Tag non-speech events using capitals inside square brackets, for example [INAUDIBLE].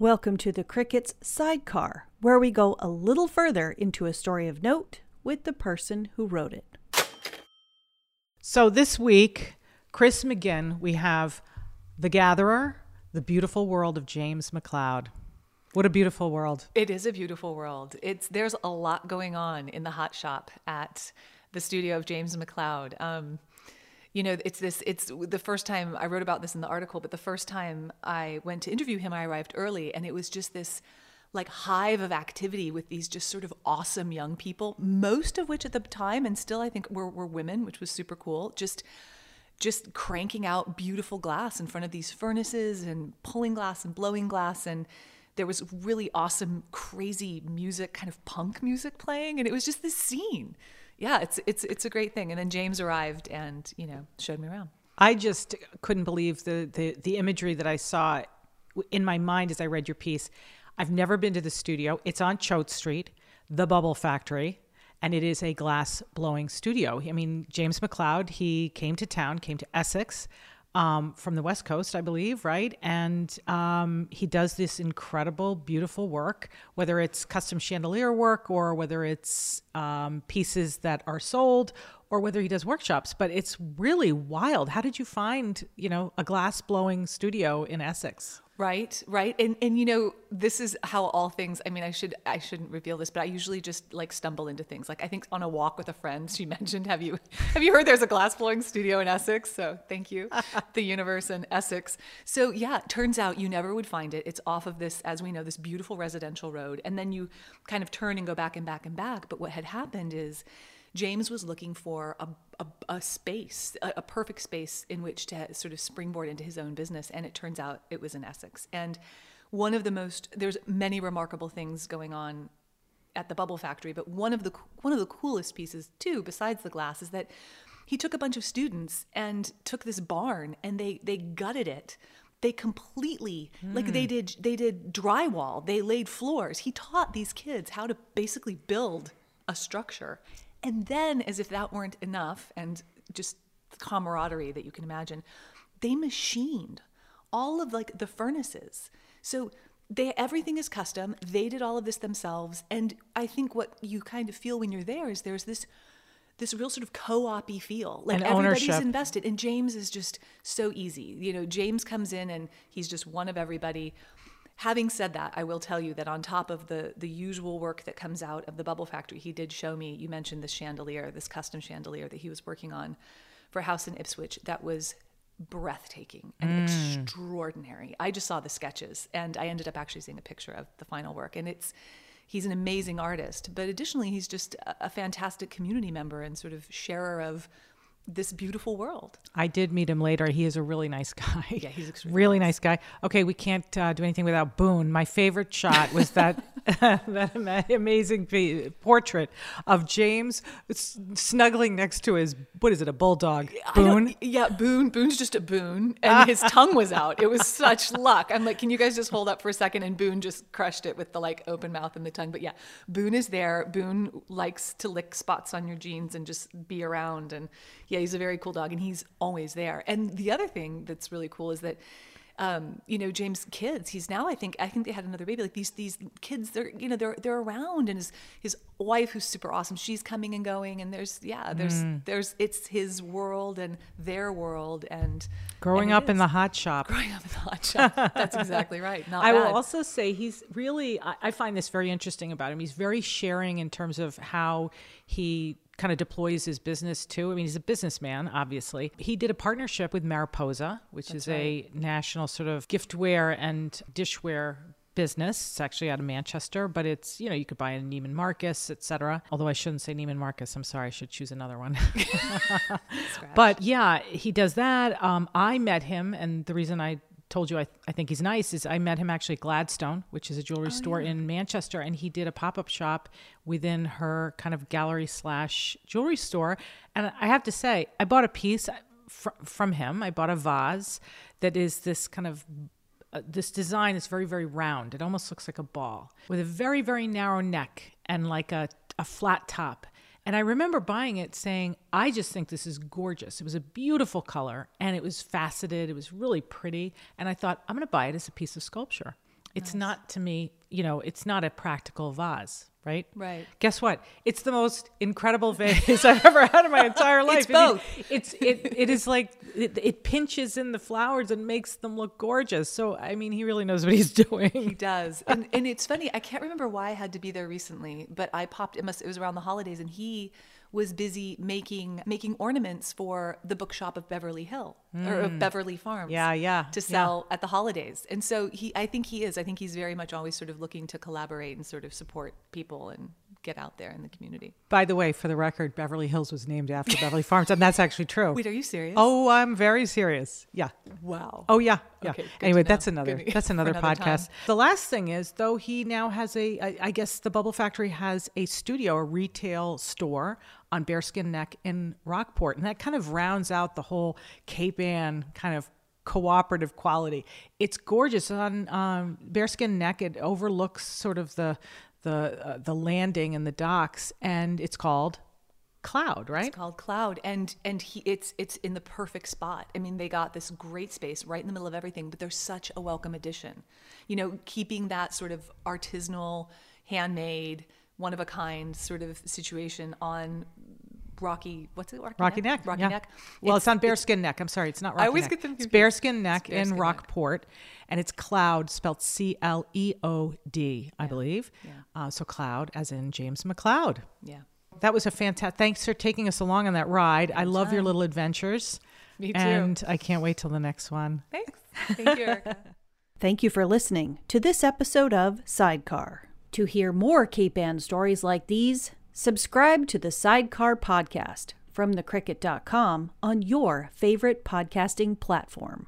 Welcome to the Crickets Sidecar, where we go a little further into a story of note with the person who wrote it. So this week, Kris McGinn, we have The Gatherer, The Beautiful World of James McLeod. What a beautiful world. It is a beautiful world. It's there's a lot going on in the hot shop at the studio of James McLeod. Um, you know, it's this. It's the first time I wrote about this in the article, but the first time I went to interview him, I arrived early, and it was just this like hive of activity with these just sort of awesome young people, most of which at the time and still I think were, were women, which was super cool. Just just cranking out beautiful glass in front of these furnaces and pulling glass and blowing glass and there was really awesome crazy music kind of punk music playing and it was just this scene yeah it's it's it's a great thing and then james arrived and you know showed me around I just couldn't believe the, the, the imagery that I saw in my mind as I read your piece. I've never been to the studio. It's on Choate Street, the Bubble Factory, and it is a glass blowing studio. I mean, James McLeod, he came to town, came to Essex um, from the West Coast, I believe, right? And um, he does this incredible, beautiful work, whether it's custom chandelier work or whether it's um, pieces that are sold or whether he does workshops. But it's really wild. How did you find, you know, a glass blowing studio in Essex? Right, right. And and you know, this is how all things I mean, I should I shouldn't reveal this, but I usually just like stumble into things. Like I think on a walk with a friend, she [LAUGHS] mentioned, have you have you heard there's a glass blowing studio in Essex? So thank you. [LAUGHS] the universe in Essex. So yeah, turns out you never would find it. It's off of this, as we know, this beautiful residential road. And then you kind of turn and go back and back and back. But what had happened is James was looking for a, a, a space, a, a, perfect space in which to sort of springboard into his own business. And it turns out it was in Essex. And one of the most, there's many remarkable things going on at the Bubble Factory, but one of the one of the coolest pieces too, besides the glass, is that he took a bunch of students and took this barn and they they gutted it they completely mm. like they did they did drywall they laid floors he taught these kids how to basically build a structure and then, as if that weren't enough, and just camaraderie that you can imagine, they machined all of like the furnaces. So they everything is custom. They did all of this themselves, and I think what you kind of feel when you're there is there's this this real sort of co-op-y feel like and everybody's ownership. invested and james is just so easy you know james comes in and he's just one of everybody Having said that, I will tell you that on top of the the usual work that comes out of the Bubble Factory, he did show me. You mentioned this chandelier, this custom chandelier that he was working on for a house in Ipswich that was breathtaking and mm. extraordinary. I just saw the sketches, and I ended up actually seeing a picture of the final work, and it's. He's an amazing artist, but additionally, he's just a, a fantastic community member and sort of sharer of this beautiful world. I did meet him later. He is a really nice [LAUGHS] guy. Yeah, he's extremely really nice. guy. Okay, we can't uh, do anything without Boone. My favorite shot was that [LAUGHS] [LAUGHS] that amazing portrait of James snuggling next to his what is it? A bulldog? Boone. Yeah, Boone. Boone's just a Boone, and his [LAUGHS] tongue was out. It was such luck. I'm like, can you guys just hold up for a second? And Boone just crushed it with the like open mouth and the tongue. But yeah, Boone is there. Boone likes to lick spots on your jeans and just be around and yeah, he's a very cool dog and he's always there. And the other thing that's really cool is that um, you know, James' kids. He's now, I think, I think they had another baby. Like these, these kids, they're, you know, they're, they're around, and his, his wife, who's super awesome, she's coming and going, and there's, yeah, there's, mm. there's, it's his world and their world, and growing and up is. in the hot shop. Growing up in the hot shop. [LAUGHS] That's exactly right. Not I bad. will also say he's really. I, I find this very interesting about him. He's very sharing in terms of how he kind of deploys his business too. I mean, he's a businessman, obviously. He did a partnership with Mariposa, which That's is right. a national sort of giftware and dishware business. It's actually out of Manchester, but it's, you know, you could buy a Neiman Marcus, etc. Although I shouldn't say Neiman Marcus. I'm sorry. I should choose another one. [LAUGHS] [LAUGHS] but yeah, he does that. Um, I met him, and the reason I told you I, th- I think he's nice is I met him actually at Gladstone, which is a jewelry oh, store yeah. in Manchester, and he did a pop up shop within her kind of gallery slash jewelry store. And I have to say, I bought a piece fr- from him. I bought a vase that is this kind of uh, this design is very very round. It almost looks like a ball with a very very narrow neck and like a a flat top. And I remember buying it saying, I just think this is gorgeous. It was a beautiful color and it was faceted. It was really pretty. And I thought, I'm going to buy it as a piece of sculpture. It's not to me, you know, it's not a practical vase, right? Right. Guess what? It's the most incredible vase I've ever had in my entire life. It's I mean, both. it's it it is like it, it pinches in the flowers and makes them look gorgeous. So I mean, he really knows what he's [LAUGHS] doing. He does, and and it's funny. I can't remember why I had to be there recently, but I popped. It must. It was around the holidays, and he was busy making making ornaments for the bookshop of Beverly Hill or of mm. Beverly Farms. Yeah, yeah, To yeah. sell at the holidays, and so he. I think he is. I think he's very much always sort of looking to collaborate and sort of support people and get out there in the community. By the way, for the record, Beverly Hills was named after Beverly [LAUGHS] Farms, and that's actually true. Wait, are you serious? Oh, I'm very serious. Yeah. wow. Oh yeah, yeah. Okay, anyway, that's another Good- that's [LAUGHS] another another podcast. time. The last thing is though he now has a I, I guess the Bubble Factory has a studio, a retail store on Bearskin Neck in Rockport, and that kind of rounds out the whole Cape Ann kind of cooperative quality. It's gorgeous on um, Bearskin Neck. It overlooks sort of the the uh, the landing and the docks, and it's called Cleod, right? It's called Cleod, and and he it's it's in the perfect spot. I mean, they got this great space right in the middle of everything, but they're such a welcome addition. You know, keeping that sort of artisanal, handmade, one of a kind sort of situation on Rocky. What's it? Rocky, Rocky Neck. Rocky yeah. Neck. Well, it's, on Bearskin Neck. I'm sorry, it's not Rocky I always Neck. get them It's. Bearskin Neck in Bearskin Neck. Rockport, and it's Cleod, spelled C L E O D, I believe. Uh, so Cleod, as in James McLeod. Yeah. That was a fantastic. Thanks for taking us along on that ride. I love your little adventures. Me too. And I can't wait till the next one. Thanks. Thank you, Erika. Thank you for listening to this episode of Sidecar. To hear more Cape Ann stories like these, subscribe to the Sidecar podcast from thecricket.com on your favorite podcasting platform.